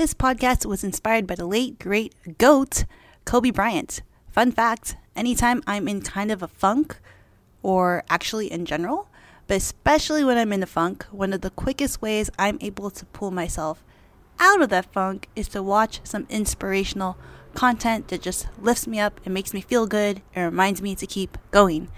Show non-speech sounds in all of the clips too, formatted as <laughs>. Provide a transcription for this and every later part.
This podcast was inspired by the late, great GOAT, Kobe Bryant. Fun fact anytime I'm in kind of a funk, or actually in general, but especially when I'm in a funk, one of the quickest ways I'm able to pull myself out of that funk is to watch some inspirational content that just lifts me up and makes me feel good and reminds me to keep going.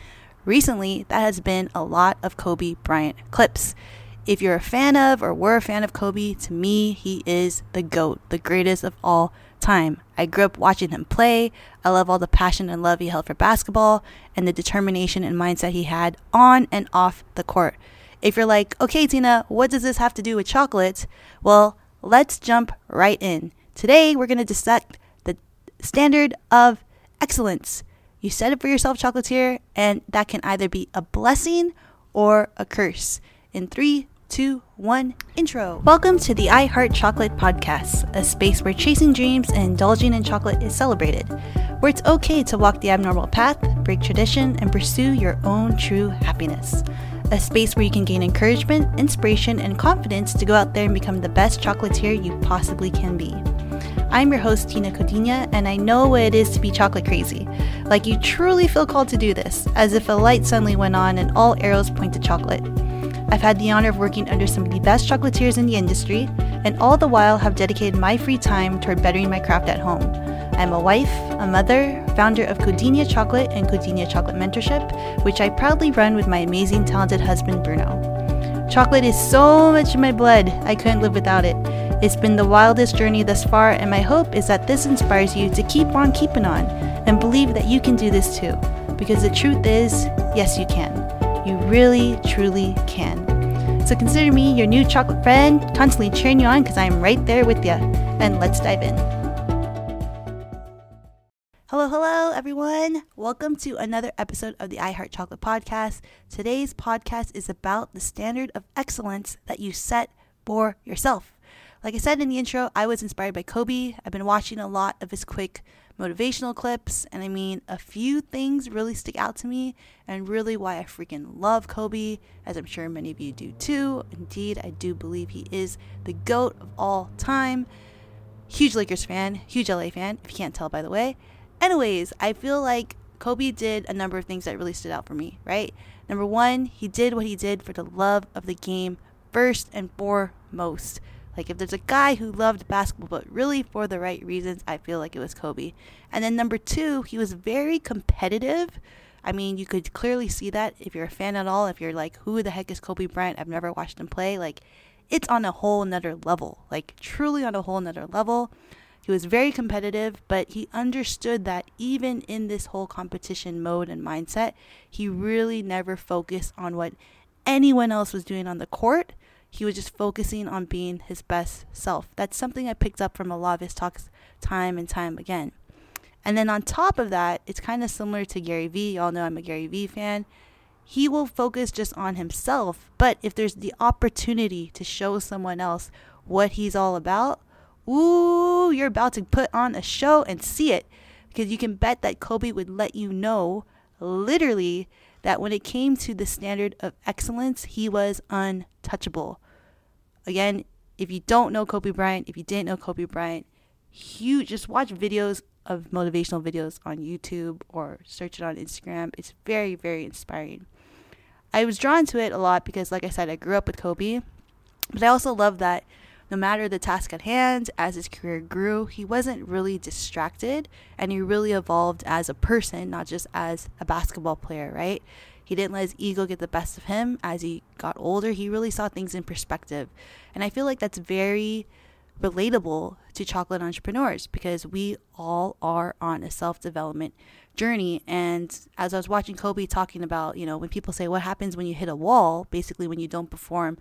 Recently, that has been a lot of Kobe Bryant clips. If you're a fan of or were a fan of Kobe, to me, he is the GOAT, the greatest of all time. I grew up watching him play. I love all the passion and love he held for basketball and the determination and mindset he had on and off the court. If you're like, okay, Tina, what does this have to do with chocolate? Well, let's jump right in. Today, we're going to dissect the standard of excellence. You set it for yourself, chocolatier, and that can either be a blessing or a curse. In three, two, one, intro. Welcome to the I Heart Chocolate podcast, a space where chasing dreams and indulging in chocolate is celebrated, where it's okay to walk the abnormal path, break tradition, and pursue your own true happiness. A space where you can gain encouragement, inspiration, and confidence to go out there and become the best chocolatier you possibly can be. I'm your host, Tina Codina, and I know what it is to be chocolate crazy. Like you truly feel called to do this, as if a light suddenly went on and all arrows point to chocolate. I've had the honor of working under some of the best chocolatiers in the industry, and all the while have dedicated my free time toward bettering my craft at home. I'm a wife, a mother, founder of Codinia Chocolate and Codinia Chocolate Mentorship, which I proudly run with my amazing, talented husband, Bruno. Chocolate is so much in my blood, I couldn't live without it. It's been the wildest journey thus far, and my hope is that this inspires you to keep on keeping on and believe that you can do this too. Because the truth is, yes, you can. You really, truly can. So consider me your new chocolate friend, constantly cheering you on because I'm right there with you. And let's dive in. Hello, hello, everyone. Welcome to another episode of the I Heart Chocolate podcast. Today's podcast is about the standard of excellence that you set for yourself. Like I said in the intro, I was inspired by Kobe. I've been watching a lot of his quick motivational clips. And I mean, a few things really stick out to me and really why I freaking love Kobe, as I'm sure many of you do too. Indeed, I do believe he is the GOAT of all time. Huge Lakers fan, huge LA fan, if you can't tell by the way. Anyways, I feel like Kobe did a number of things that really stood out for me, right? Number one, he did what he did for the love of the game first and foremost. Like if there's a guy who loved basketball but really for the right reasons, I feel like it was Kobe. And then number 2, he was very competitive. I mean, you could clearly see that if you're a fan at all, if you're like, who the heck is Kobe Bryant? I've never watched him play. Like, it's on a whole nother level. Like, truly on a whole nother level. He was very competitive, but he understood that even in this whole competition mode and mindset, he really never focused on what anyone else was doing on the court he was just focusing on being his best self. That's something I picked up from a lot of his talks time and time again. And then on top of that, it's kind of similar to Gary Vee. Y'all know I'm a Gary Vee fan. He will focus just on himself, but if there's the opportunity to show someone else what he's all about, ooh, you're about to put on a show and see it. Because you can bet that Kobe would let you know, literally, that when it came to the standard of excellence, he was untouchable. Again, if you don't know Kobe Bryant, if you didn't know Kobe Bryant, huge, just watch videos of motivational videos on YouTube or search it on Instagram. It's very, very inspiring. I was drawn to it a lot because, like I said, I grew up with Kobe, but I also love that no matter the task at hand, as his career grew, he wasn't really distracted and he really evolved as a person, not just as a basketball player, right? He didn't let his ego get the best of him as he got older. He really saw things in perspective. And I feel like that's very relatable to chocolate entrepreneurs because we all are on a self development journey. And as I was watching Kobe talking about, you know, when people say, what happens when you hit a wall, basically when you don't perform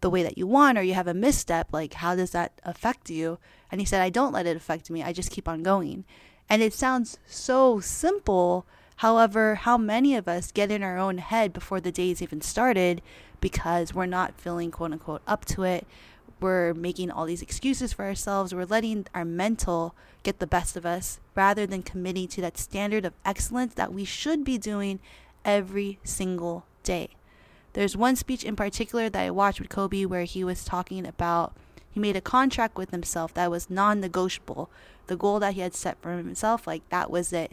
the way that you want or you have a misstep, like how does that affect you? And he said, I don't let it affect me. I just keep on going. And it sounds so simple. However, how many of us get in our own head before the day's even started because we're not feeling quote unquote up to it? We're making all these excuses for ourselves. We're letting our mental get the best of us rather than committing to that standard of excellence that we should be doing every single day. There's one speech in particular that I watched with Kobe where he was talking about, He made a contract with himself that was non negotiable. The goal that he had set for himself, like that was it.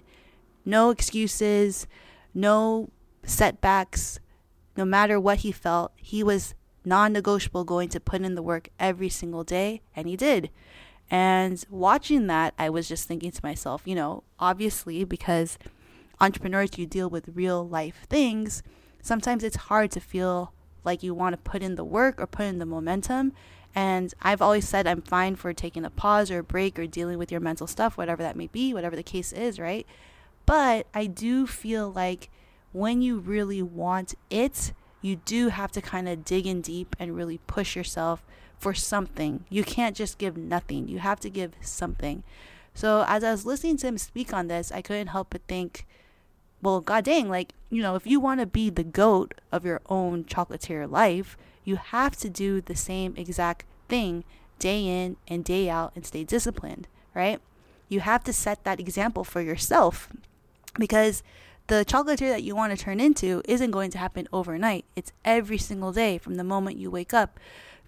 No excuses, no setbacks, no matter what he felt, he was non negotiable going to put in the work every single day, and he did. And watching that, I was just thinking to myself, you know, obviously, because entrepreneurs, you deal with real life things, sometimes it's hard to feel like you want to put in the work or put in the momentum. And I've always said I'm fine for taking a pause or a break or dealing with your mental stuff, whatever that may be, whatever the case is, right? But I do feel like when you really want it, you do have to kind of dig in deep and really push yourself for something. You can't just give nothing, you have to give something. So, as I was listening to him speak on this, I couldn't help but think, well, god dang, like, you know, if you want to be the goat of your own chocolatier life, you have to do the same exact thing day in and day out and stay disciplined, right? You have to set that example for yourself because the chocolatier that you want to turn into isn't going to happen overnight. It's every single day from the moment you wake up,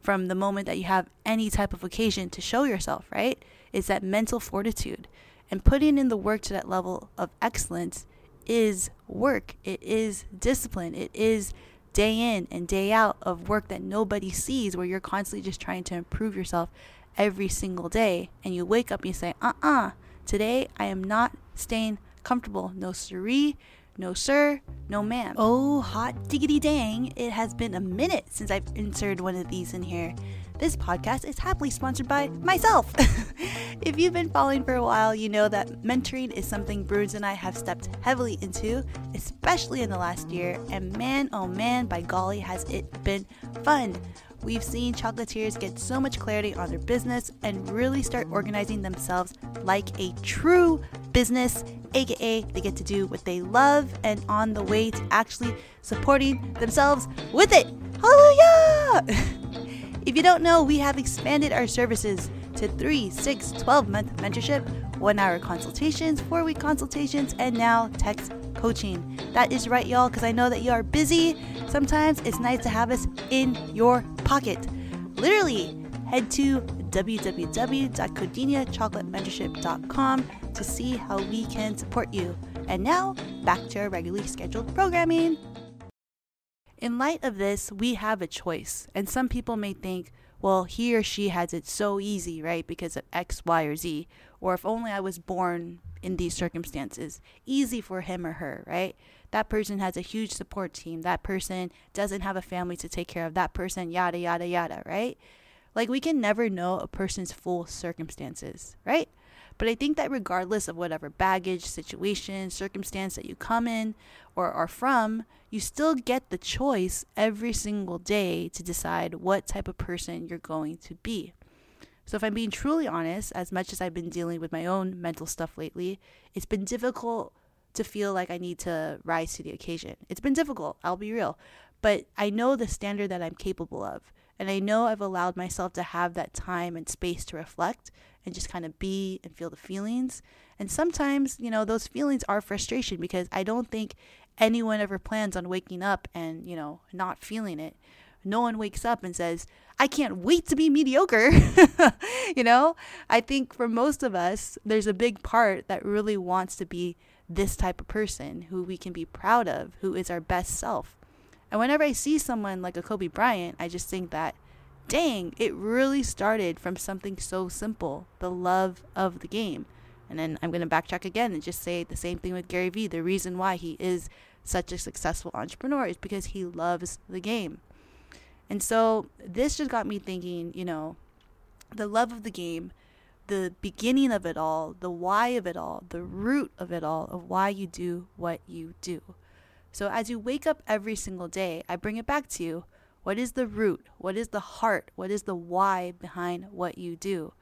from the moment that you have any type of occasion to show yourself, right? It's that mental fortitude. And putting in the work to that level of excellence is work. It is discipline. It is day in and day out of work that nobody sees, where you're constantly just trying to improve yourself every single day. And you wake up and you say, uh uh-uh, uh, today I am not staying comfortable. No siree, no sir, no ma'am. Oh, hot diggity dang, it has been a minute since I've inserted one of these in here. This podcast is happily sponsored by myself. <laughs> if you've been following for a while, you know that mentoring is something Bruce and I have stepped heavily into, especially in the last year. And man, oh man, by golly, has it been fun. We've seen chocolatiers get so much clarity on their business and really start organizing themselves like a true business, aka they get to do what they love and on the way to actually supporting themselves with it. Hallelujah! <laughs> if you don't know, we have expanded our services to 3, 6, 12 month mentorship, 1 hour consultations, 4 week consultations, and now text coaching. That is right, y'all, because I know that you are busy. Sometimes it's nice to have us in your pocket. Literally, head to www.codiniachocolatementorship.com to see how we can support you. And now, back to our regularly scheduled programming. In light of this, we have a choice, and some people may think, well, he or she has it so easy, right, because of X, Y, or Z, or if only I was born in these circumstances. Easy for him or her, right? That person has a huge support team. That person doesn't have a family to take care of. That person, yada, yada, yada, right? Like, we can never know a person's full circumstances, right? But I think that regardless of whatever baggage, situation, circumstance that you come in or are from, you still get the choice every single day to decide what type of person you're going to be. So, if I'm being truly honest, as much as I've been dealing with my own mental stuff lately, it's been difficult to feel like I need to rise to the occasion. It's been difficult, I'll be real. But I know the standard that I'm capable of. And I know I've allowed myself to have that time and space to reflect and just kind of be and feel the feelings. And sometimes, you know, those feelings are frustration because I don't think anyone ever plans on waking up and, you know, not feeling it no one wakes up and says, I can't wait to be mediocre. <laughs> you know, I think for most of us, there's a big part that really wants to be this type of person who we can be proud of, who is our best self. And whenever I see someone like a Kobe Bryant, I just think that, dang, it really started from something so simple the love of the game. And then I'm going to backtrack again and just say the same thing with Gary Vee. The reason why he is such a successful entrepreneur is because he loves the game. And so this just got me thinking, you know, the love of the game, the beginning of it all, the why of it all, the root of it all, of why you do what you do. So as you wake up every single day, I bring it back to you. What is the root? What is the heart? What is the why behind what you do?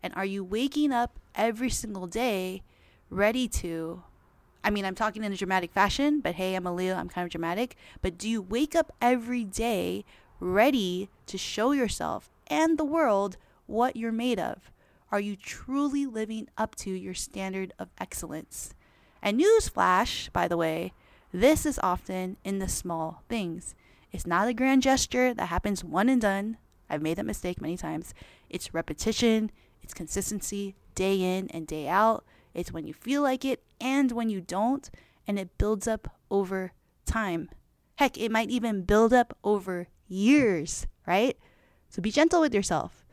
And are you waking up every single day ready to? I mean, I'm talking in a dramatic fashion, but hey, I'm a Leo, I'm kind of dramatic. But do you wake up every day ready to show yourself and the world what you're made of? Are you truly living up to your standard of excellence? And newsflash, by the way, this is often in the small things. It's not a grand gesture that happens one and done. I've made that mistake many times. It's repetition, it's consistency, day in and day out. It's when you feel like it and when you don't, and it builds up over time. Heck, it might even build up over years, right? So be gentle with yourself.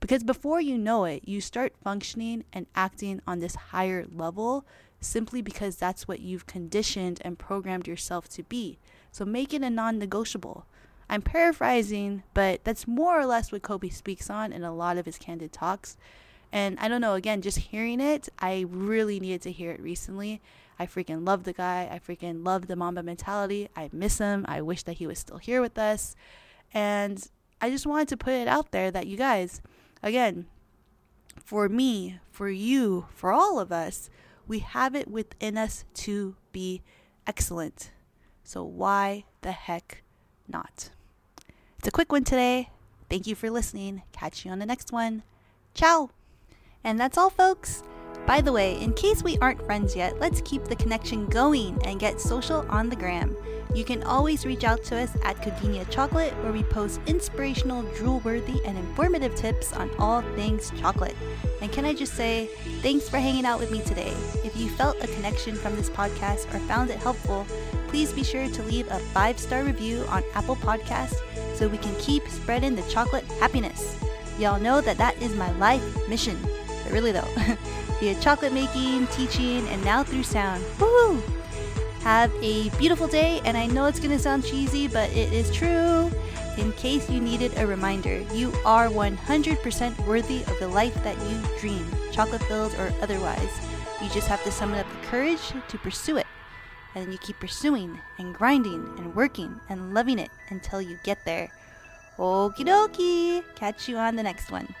Because before you know it, you start functioning and acting on this higher level simply because that's what you've conditioned and programmed yourself to be. So make it a non negotiable. I'm paraphrasing, but that's more or less what Kobe speaks on in a lot of his candid talks. And I don't know, again, just hearing it, I really needed to hear it recently. I freaking love the guy. I freaking love the Mamba mentality. I miss him. I wish that he was still here with us. And I just wanted to put it out there that you guys, again, for me, for you, for all of us, we have it within us to be excellent. So why the heck not? It's a quick one today. Thank you for listening. Catch you on the next one. Ciao. And that's all, folks. By the way, in case we aren't friends yet, let's keep the connection going and get social on the gram. You can always reach out to us at Codinia Chocolate, where we post inspirational, drool worthy, and informative tips on all things chocolate. And can I just say, thanks for hanging out with me today. If you felt a connection from this podcast or found it helpful, please be sure to leave a five star review on Apple Podcasts so we can keep spreading the chocolate happiness. Y'all know that that is my life mission. But really, though, <laughs> via chocolate making, teaching, and now through sound. Woohoo! Have a beautiful day, and I know it's gonna sound cheesy, but it is true. In case you needed a reminder, you are 100% worthy of the life that you dream, chocolate filled or otherwise. You just have to summon up the courage to pursue it. And you keep pursuing and grinding and working and loving it until you get there. Okie dokie! Catch you on the next one.